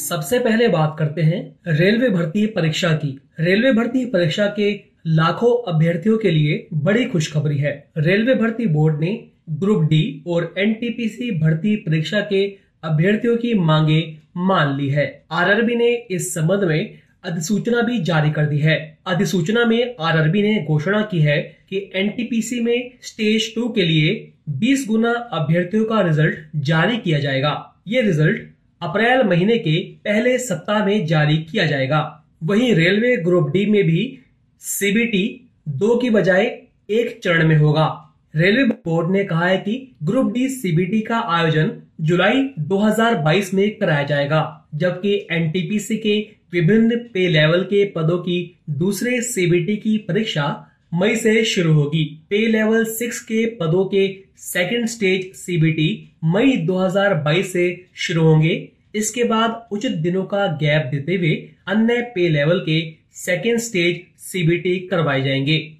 सबसे पहले बात करते हैं रेलवे भर्ती परीक्षा की। रेलवे भर्ती परीक्षा के लाखों अभ्यर्थियों के लिए बड़ी खुशखबरी है। रेलवे भर्ती बोर्ड ने ग्रुप डी और एनटीपीसी भर्ती परीक्षा के अभ्यर्थियों की मांगे मान ली है। आरआरबी ने इस संबंध में अधिसूचना भी जारी कर दी है। अधिसूचना में आरआरबी ने घोषणा की है कि एनटीपीसी में स्टेज टू के लिए 20 गुना अभ्यर्थियों का रिज़ल्ट जारी किया जाएगा। ये रिज़ल्ट अप्रैल महीने के पहले सप्ताह में जारी किया जाएगा। वहीं रेलवे ग्रुप डी में भी सीबीटी दो की बजाय एक चरण में होगा। रेलवे बोर्ड ने कहा है कि ग्रुप डी सीबीटी का आयोजन जुलाई 2022 में कराया जाएगा, जबकि एनटीपीसी के विभिन्न पे लेवल के पदों की दूसरे सीबीटी की परीक्षा मई से शुरू होगी। पे लेवल सिक्स के पदों के सेकंड स्टेज सीबीटी मई 2022 से शुरू होंगे। इसके बाद उचित दिनों का गैप देते हुए अन्य पे लेवल के सेकेंड स्टेज सीबीटी करवाए जाएँगे।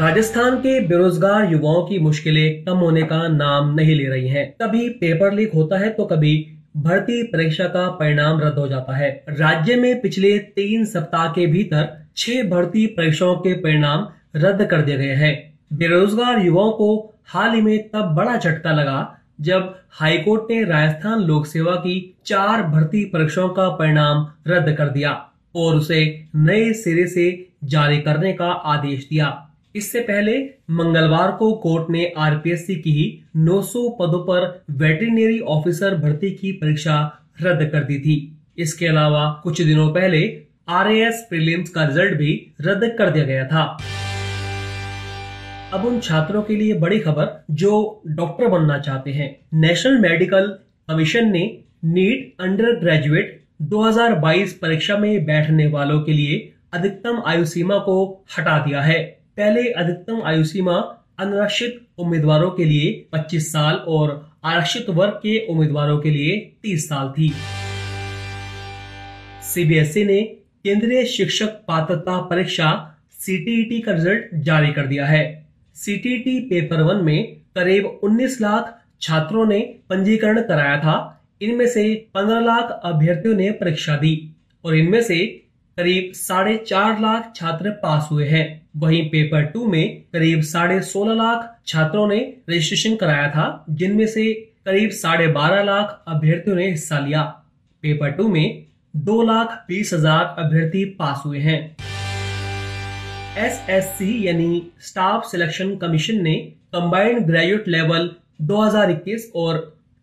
राजस्थान के बेरोजगार युवाओं की मुश्किलें कम होने का नाम नहीं ले रही हैं। कभी पेपर लीक होता है तो कभी भर्ती परीक्षा का परिणाम रद्द हो जाता है। राज्य में पिछले तीन सप्ताह के भीतर छह भर्ती परीक्षाओं के परिणाम रद्द कर दिए गए हैं। बेरोजगार युवाओं को हाल ही में तब बड़ा झटका लगा जब हाईकोर्ट ने राजस्थान लोक सेवा की चार भर्ती परीक्षाओं का परिणाम रद्द कर दिया और उसे नए सिरे से जारी करने का आदेश दिया। इससे पहले मंगलवार को कोर्ट ने आरपीएससी की ही 900 पदों पर वेटरिनरी ऑफिसर भर्ती की परीक्षा रद्द कर दी थी। इसके अलावा कुछ दिनों पहले आर प्रीलिम्स का रिज़ल्ट भी रद्द कर दिया गया था। अब उन छात्रों के लिए बड़ी खबर जो डॉक्टर बनना चाहते हैं। नेशनल मेडिकल कमीशन ने नीट अंडर ग्रेजुएट 2022 परीक्षा में बैठने वालों के लिए अधिकतम आयु सीमा को हटा दिया है। पहले अधिकतम आयु सीमा अनारक्षित उम्मीदवारों के लिए 25 साल और आरक्षित वर्ग के उम्मीदवारों के लिए 30 साल थी। सीबीएसई ने केंद्रीय शिक्षक पात्रता परीक्षा सीटीईटी का रिज़ल्ट जारी कर दिया है। सीटीईटी पेपर वन में करीब 19 लाख छात्रों ने पंजीकरण कराया था। इनमें से 15 लाख अभ्यर्थियों ने परीक्षा दी और इनमें से करीब साढ़े चार लाख छात्र पास हुए हैं। वहीं पेपर टू में करीब साढ़े सोलह लाख छात्रों ने रजिस्ट्रेशन कराया था, जिनमें से करीब साढ़े बारह लाख अभ्यर्थियों ने हिस्सा लिया। पेपर टू में दो लाख बीस हज़ार अभ्यर्थी पास हुए हैं। एसएससी यानी स्टाफ सिलेक्शन कमीशन ने कंबाइंड ग्रेजुएट लेवल 2021 और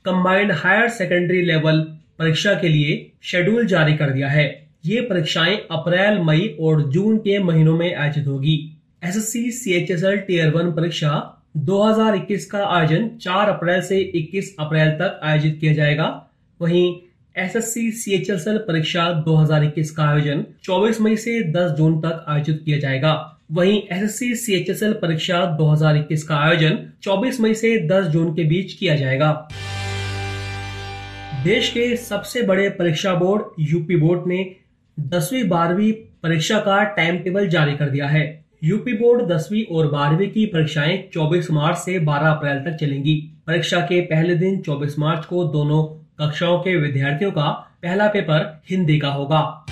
कंबाइंड हायर सेकेंडरी लेवल परीक्षा के लिए शेड्यूल जारी कर दिया है। ये परीक्षाएँ अप्रैल, मई और जून के महीनों में आयोजित होगी। S S C C H S L tier one परीक्षा 2021 का आयोजन 4 अप्रैल से 21 अप्रैल तक आयोजित किया जाएगा। वहीं S S C C H S L परीक्षा 2021 का आयोजन 24 मई से 10 जून तक आयोजित किया जाएगा। वहीं S S C C H S L परीक्षा 2021 का आयोजन 24 मई से 10 जून के बीच किया जाएगा। देश के सबसे बड़े परीक्षा बोर्ड, यूपी बोर्ड ने दसवीं बारहवीं परीक्षा का टाइम टेबल जारी कर दिया है। यूपी बोर्ड दसवीं और बारहवीं की परीक्षाएँ 24 मार्च से 12 अप्रैल तक चलेंगी। परीक्षा के पहले दिन 24 मार्च को दोनों कक्षाओं के विद्यार्थियों का पहला पेपर हिंदी का होगा।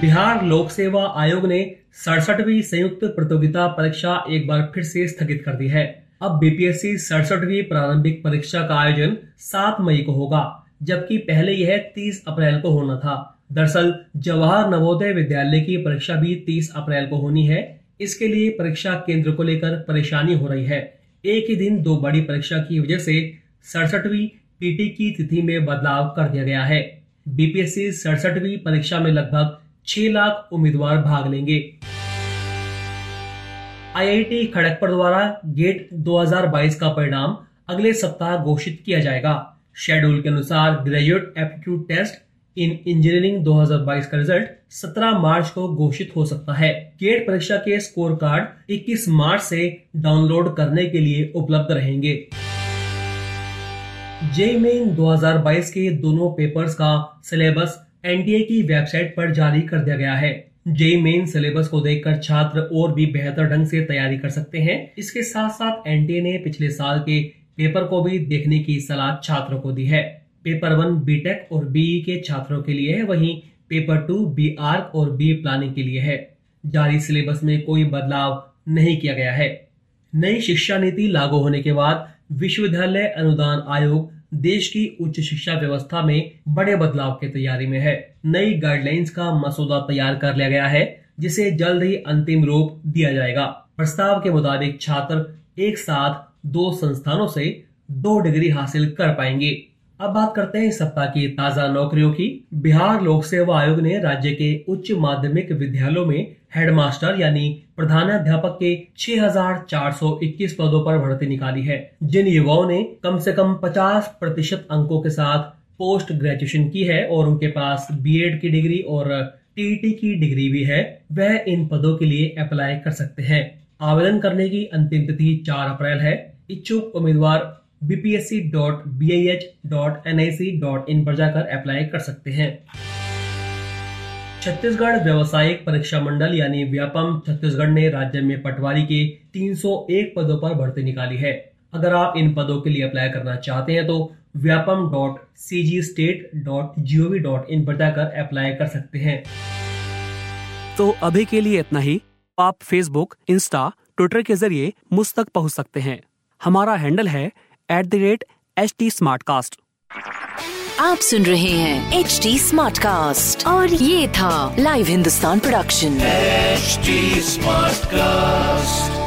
बिहार लोक सेवा आयोग ने सड़सठवीं संयुक्त प्रतियोगिता परीक्षा एक बार फिर से स्थगित कर दी है। अब बीपीएससी सड़सठवीं प्रारंभिक परीक्षा का आयोजन 7 मई को होगा, जबकि पहले यह 30 अप्रैल को होना था। दरअसल, जवाहर नवोदय विद्यालय की परीक्षा भी 30 अप्रैल को होनी है। इसके लिए परीक्षा केंद्र को लेकर परेशानी हो रही है। एक ही दिन दो बड़ी परीक्षा की वजह से सड़सठवीं पीटी की तिथि में बदलाव कर दिया गया है। बीपीएससी सड़सठवीं परीक्षा में लगभग छह लाख उम्मीदवार भाग लेंगे। आईआईटी खड़गपुर द्वारा गेट 2022 का परिणाम अगले सप्ताह घोषित किया जाएगा। शेड्यूल के अनुसार graduate aptitude test in engineering 2022 का रिज़ल्ट 17 मार्च को घोषित हो सकता है। गेट परीक्षा के स्कोर कार्ड 21 मार्च से डाउनलोड करने के लिए उपलब्ध रहेंगे। जे मेन 2022 के दोनों पेपर्स का सिलेबस एनटीए की वेबसाइट पर जारी कर दिया गया है। जेई मेन सिलेबस को देखकर छात्र और भी बेहतर ढंग से तैयारी कर सकते हैं। इसके साथ साथ एनटीए ने पिछले साल के पेपर को भी देखने की सलाह छात्रों को दी है। पेपर वन बीटेक और बीई के छात्रों के लिए है। वहीं पेपर टू बी आर्क और बी प्लानिंग के लिए है। जारी सिलेबस में कोई बदलाव नहीं किया गया है। नई शिक्षा नीति लागू होने के बाद विश्वविद्यालय अनुदान आयोग देश की उच्च शिक्षा व्यवस्था में बड़े बदलाव की तैयारी में है। नई गाइडलाइंस का मसौदा तैयार कर लिया गया है, जिसे जल्द ही अंतिम रूप दिया जाएगा। प्रस्ताव के मुताबिक छात्र एक साथ दो संस्थानों से दो डिग्री हासिल कर पाएँगे। अब बात करते हैं इस सप्ताह की ताज़ा नौकरियों की। बिहार लोक सेवा आयोग ने राज्य के उच्च माध्यमिक विद्यालयों में हेडमास्टर यानी प्रधानाध्यापक के 6,421 पदों पर भर्ती निकाली है। जिन युवाओं ने कम से कम 50 प्रतिशत अंकों के साथ पोस्ट ग्रेजुएशन की है और उनके पास बीएड की डिग्री और टीईटी की डिग्री भी है वह इन पदों के लिए अप्लाई कर सकते हैं। आवेदन करने की अंतिम तिथि 4 अप्रैल है। इच्छुक उम्मीदवार bpsc.bah.nic.in पर जाकर अप्लाई कर सकते हैं। छत्तीसगढ़ व्यवसायिक परीक्षा मंडल यानी व्यापम छत्तीसगढ़ ने राज्य में पटवारी के 301 पदों पर भर्ती निकाली है। अगर आप इन पदों के लिए अप्लाई करना चाहते हैं तो Vyapam dot C G state dot G O V dot in पर जाकर अप्लाई कर सकते हैं। तो अभी के लिए इतना ही। आप फेसबुक इंस्टा ट्विटर के ज़रिए मुझ तक पहुँच सकते हैं। हमारा हैंडल है at the rate H T Smartcast आप सुन रहे हैं एच टी स्मार्ट कास्ट और ये था live Hindustan production smart cast